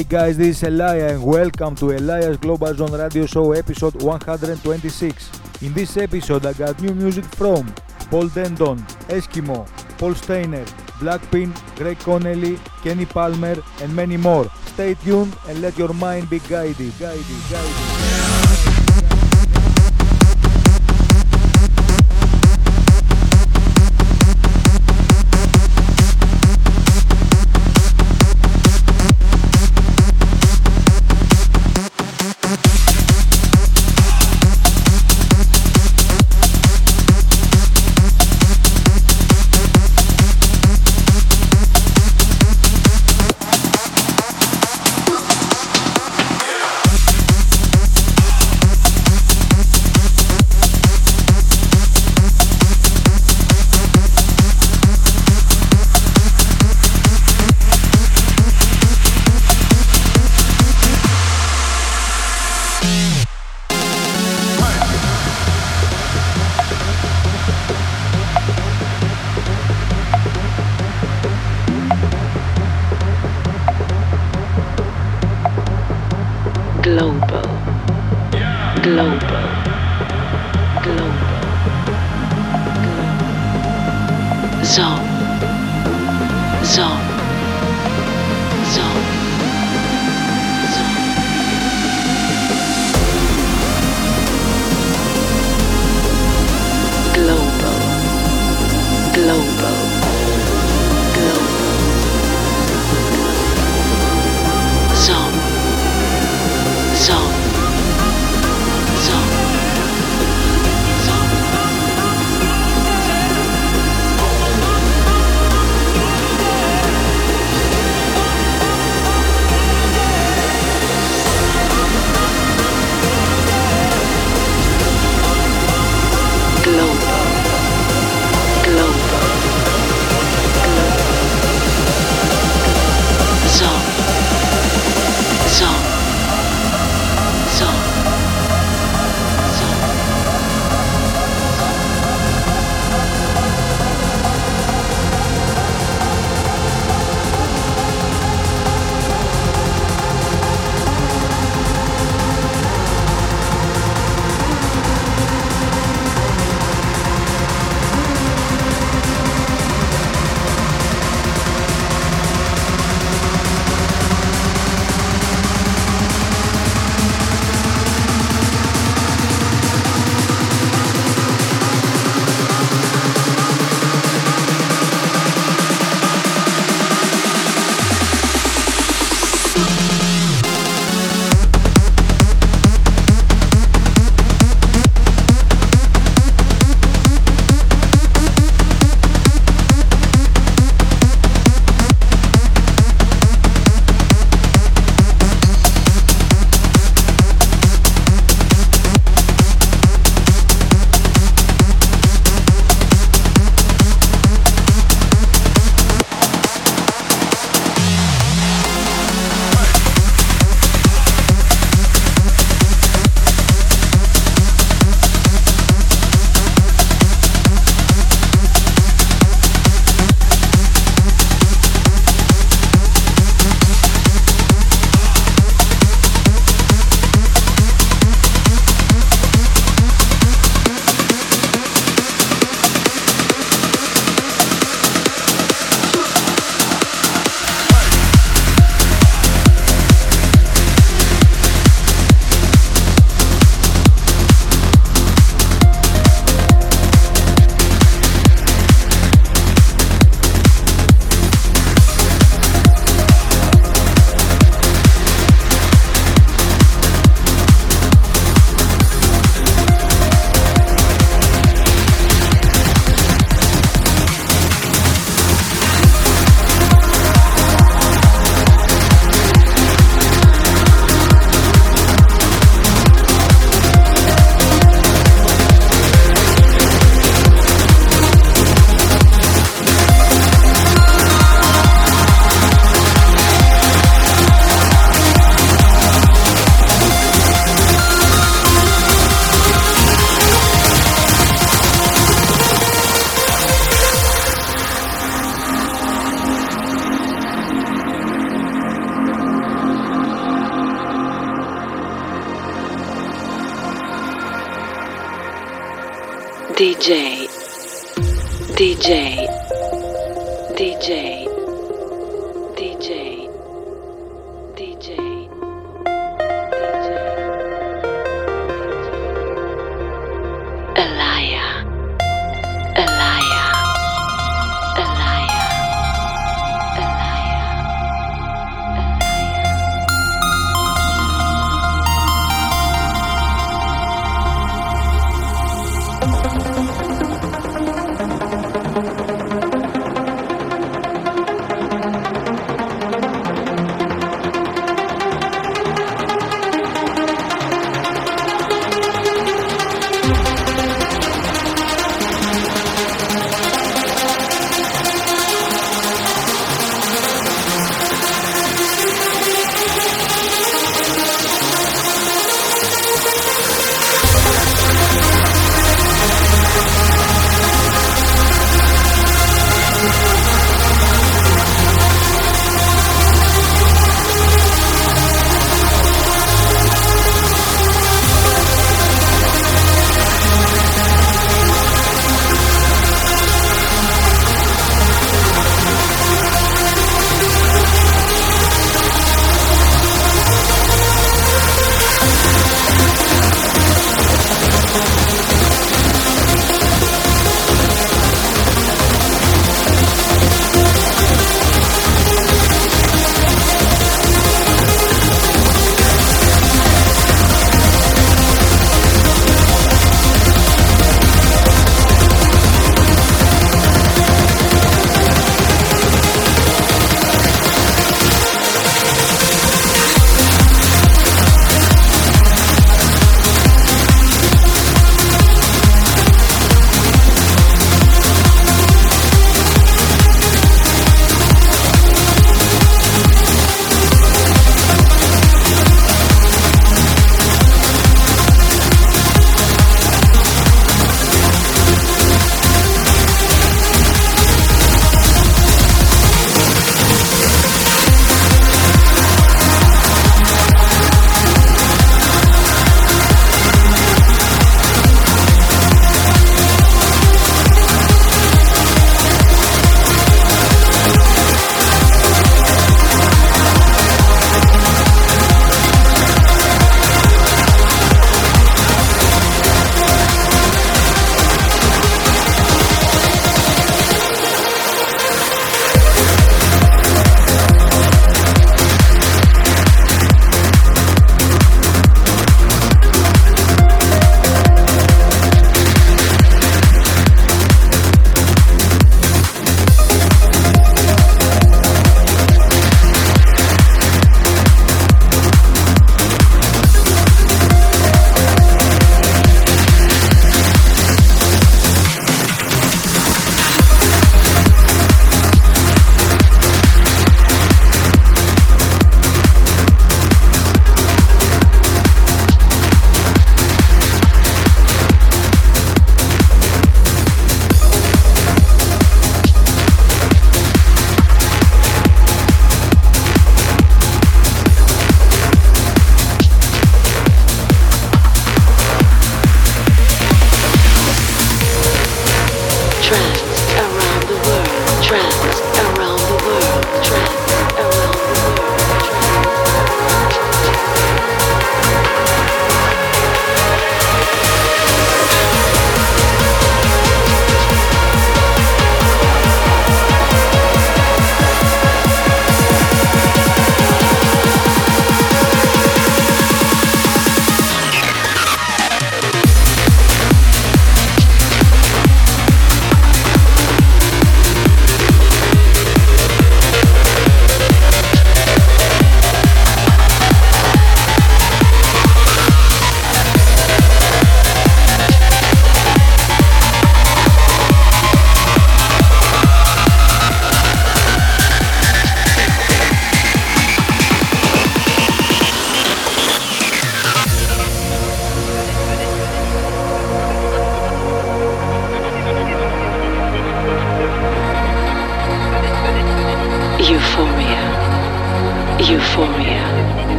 Hey guys, this is Elia and welcome to Elias Global Zone Radio Show episode 126. In this episode I got new music from Paul Denton, Eskimo, Paul Steiner, Blackpink, Greg Connelly, Kenny Palmer and many more. Stay tuned and let your mind be guided, guided, guided. Global. Global. Zone. Zone. DJ,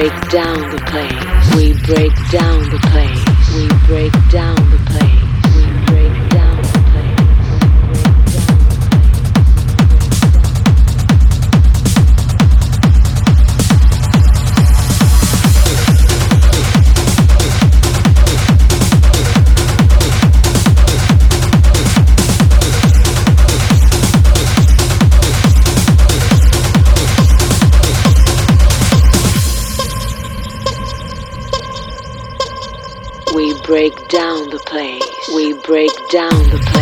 break down the plane. We break down the plane. We break down the break down the place. We break down the place.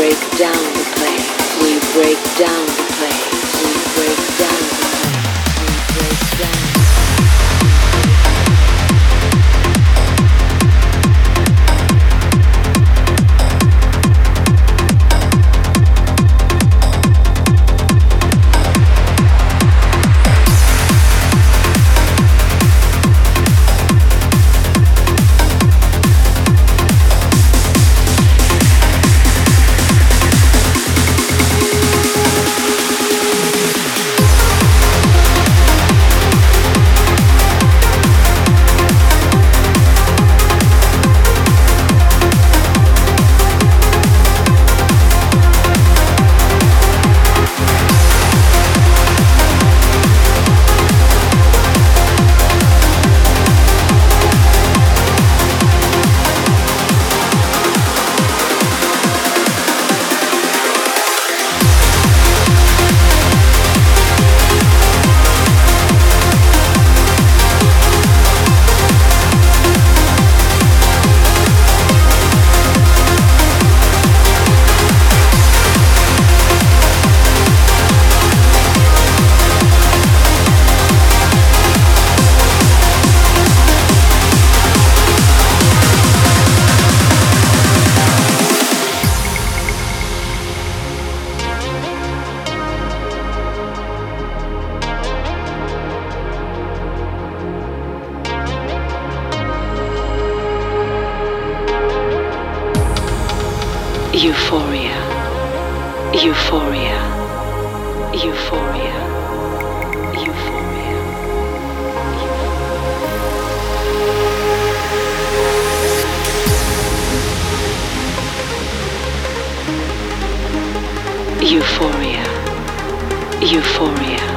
Break down the place. We break down the place. We break down the place. We break down. Euphoria. Euphoria.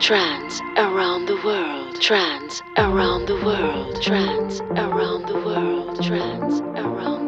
Trans around the world. Trans around the world. Trans around the world. Trans around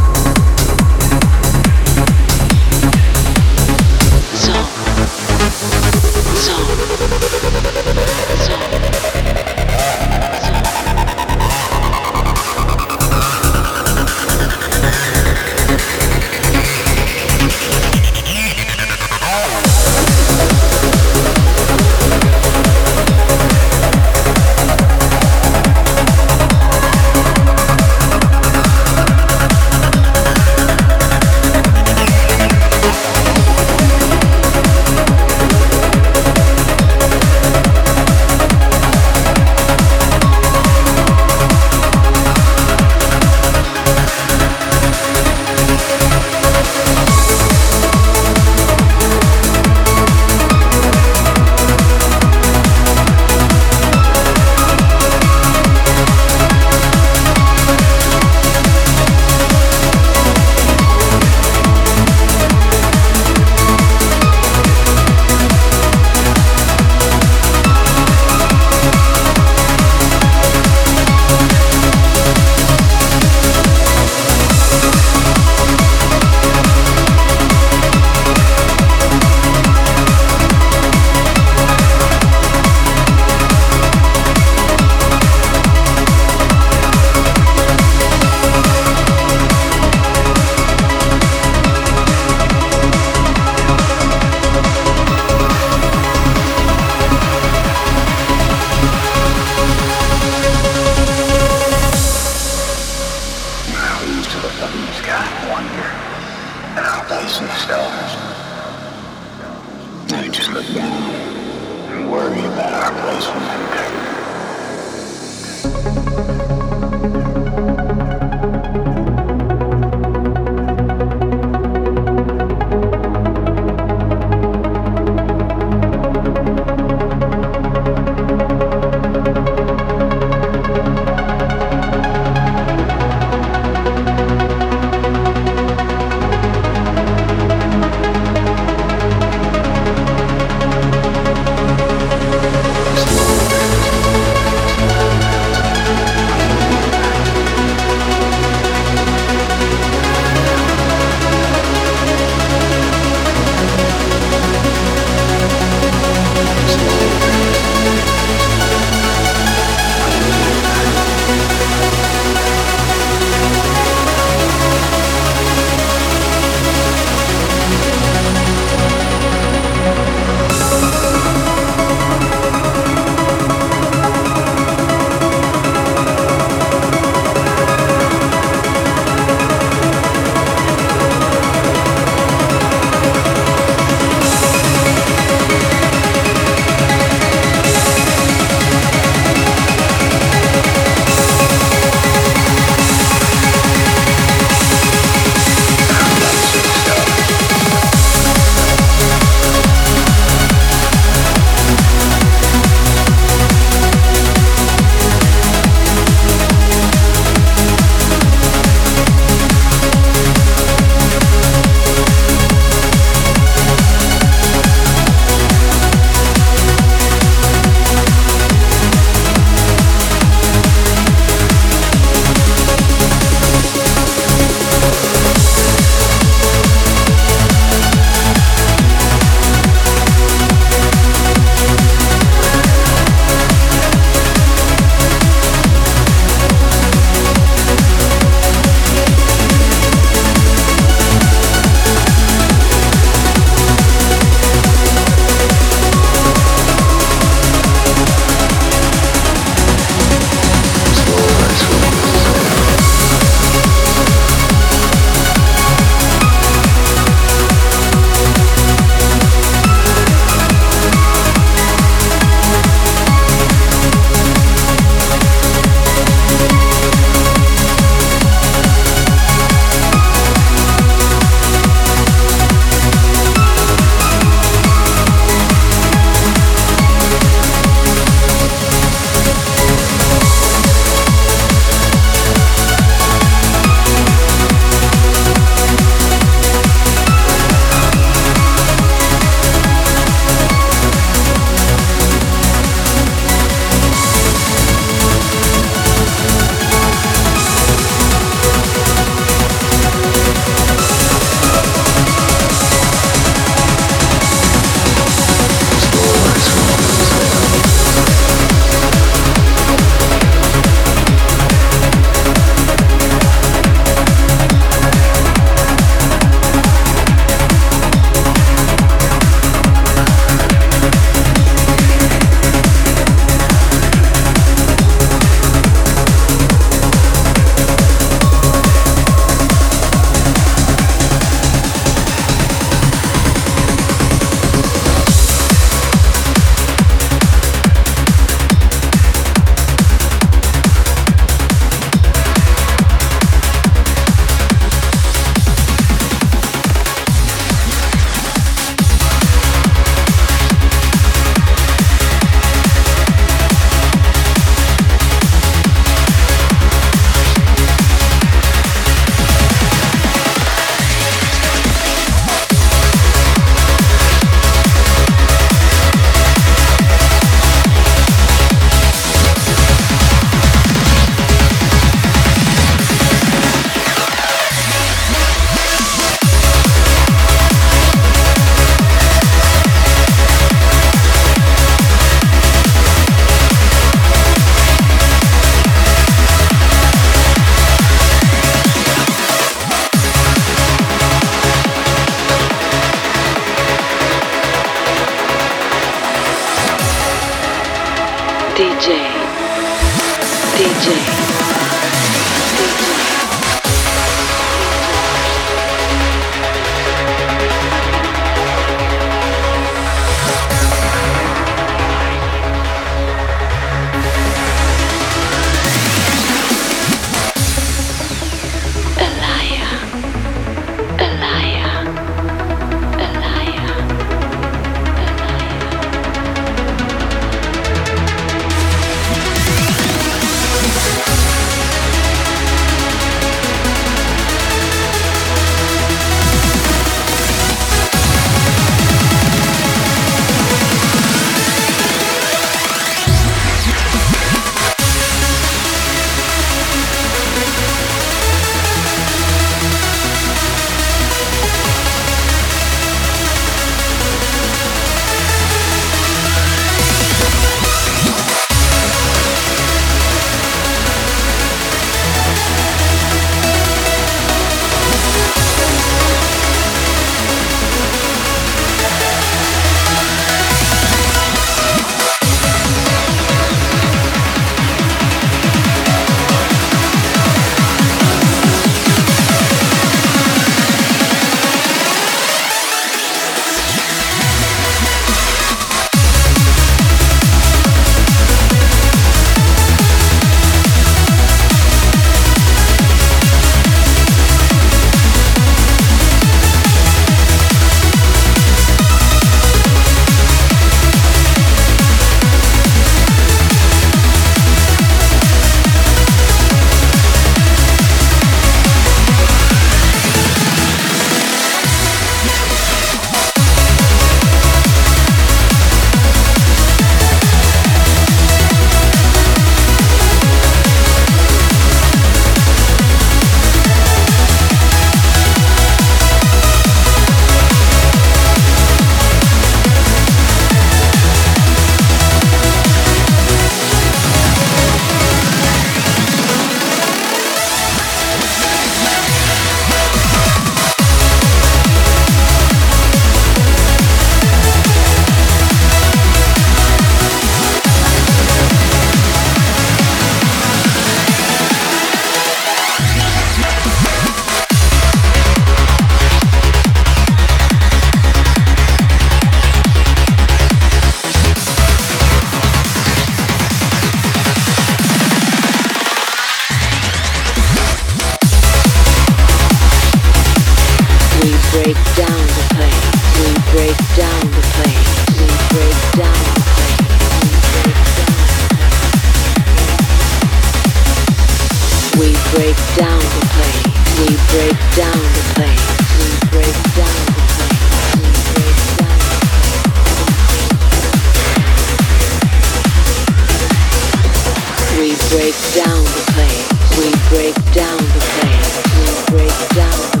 down the plane. We break down the plane. We break down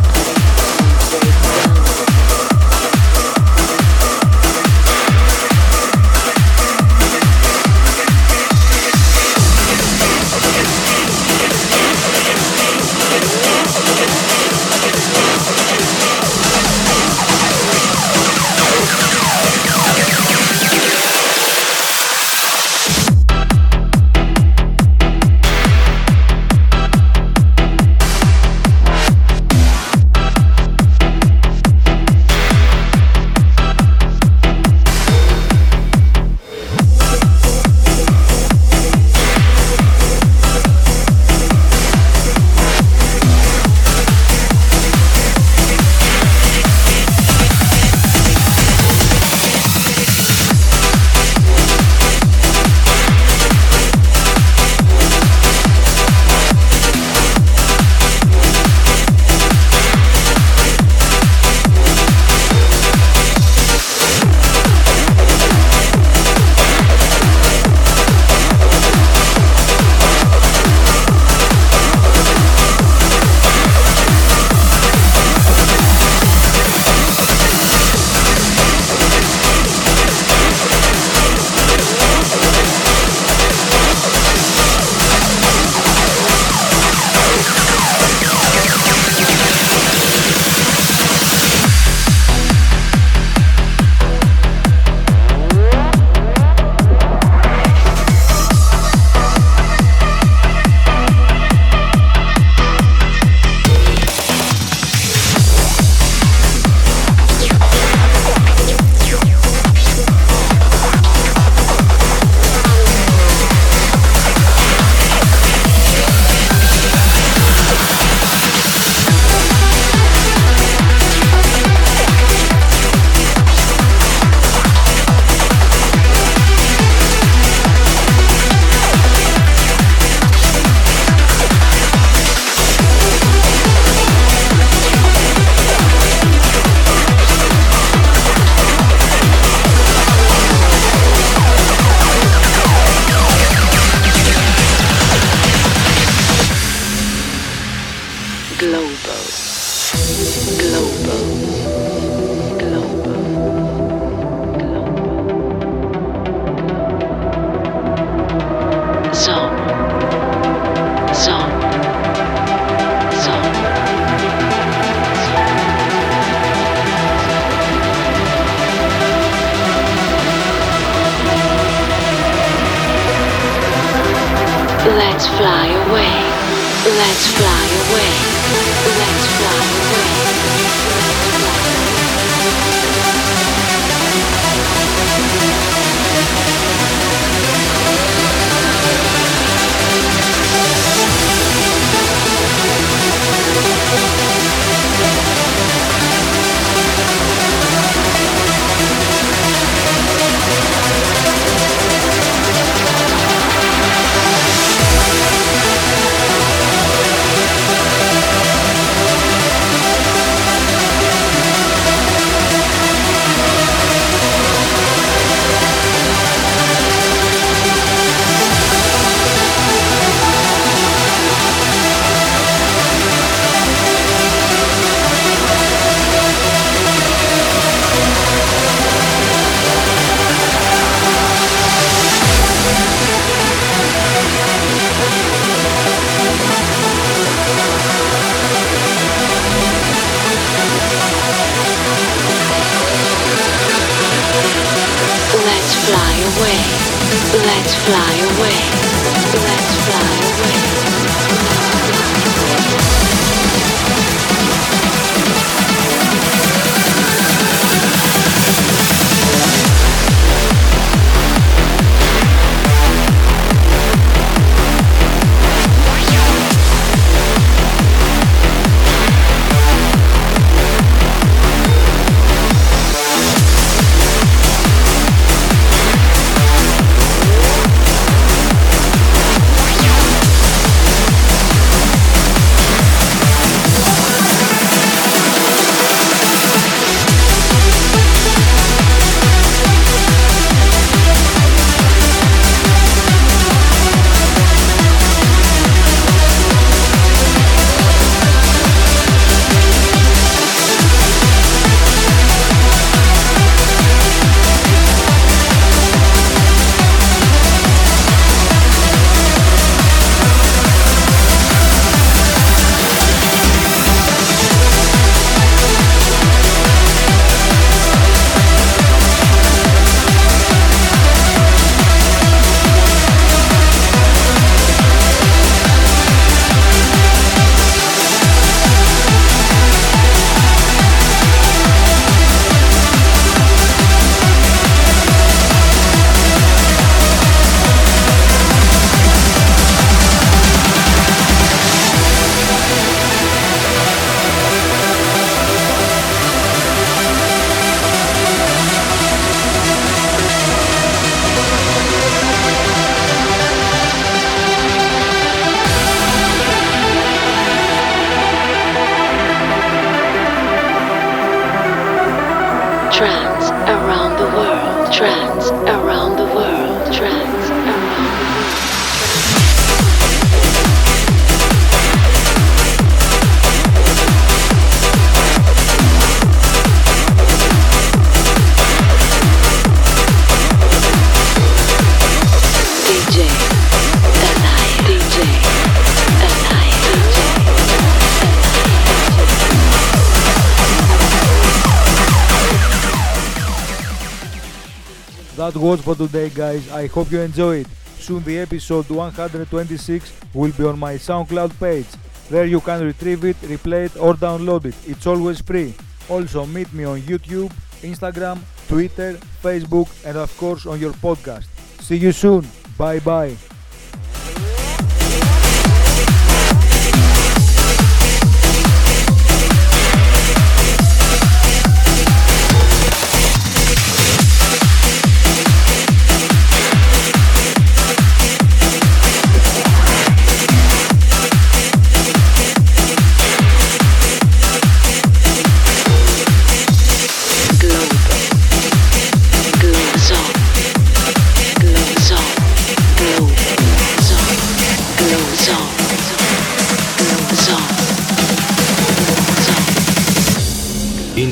was for today, guys. I hope you enjoyed. Soon the episode 126 will be on my SoundCloud page. There you can retrieve it, replay it, or download it. It's always free. Also, meet me on YouTube, Instagram, Twitter, Facebook, and of course on your podcast. See you soon. Bye bye.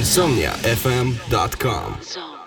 InsomniaFM.com Zone.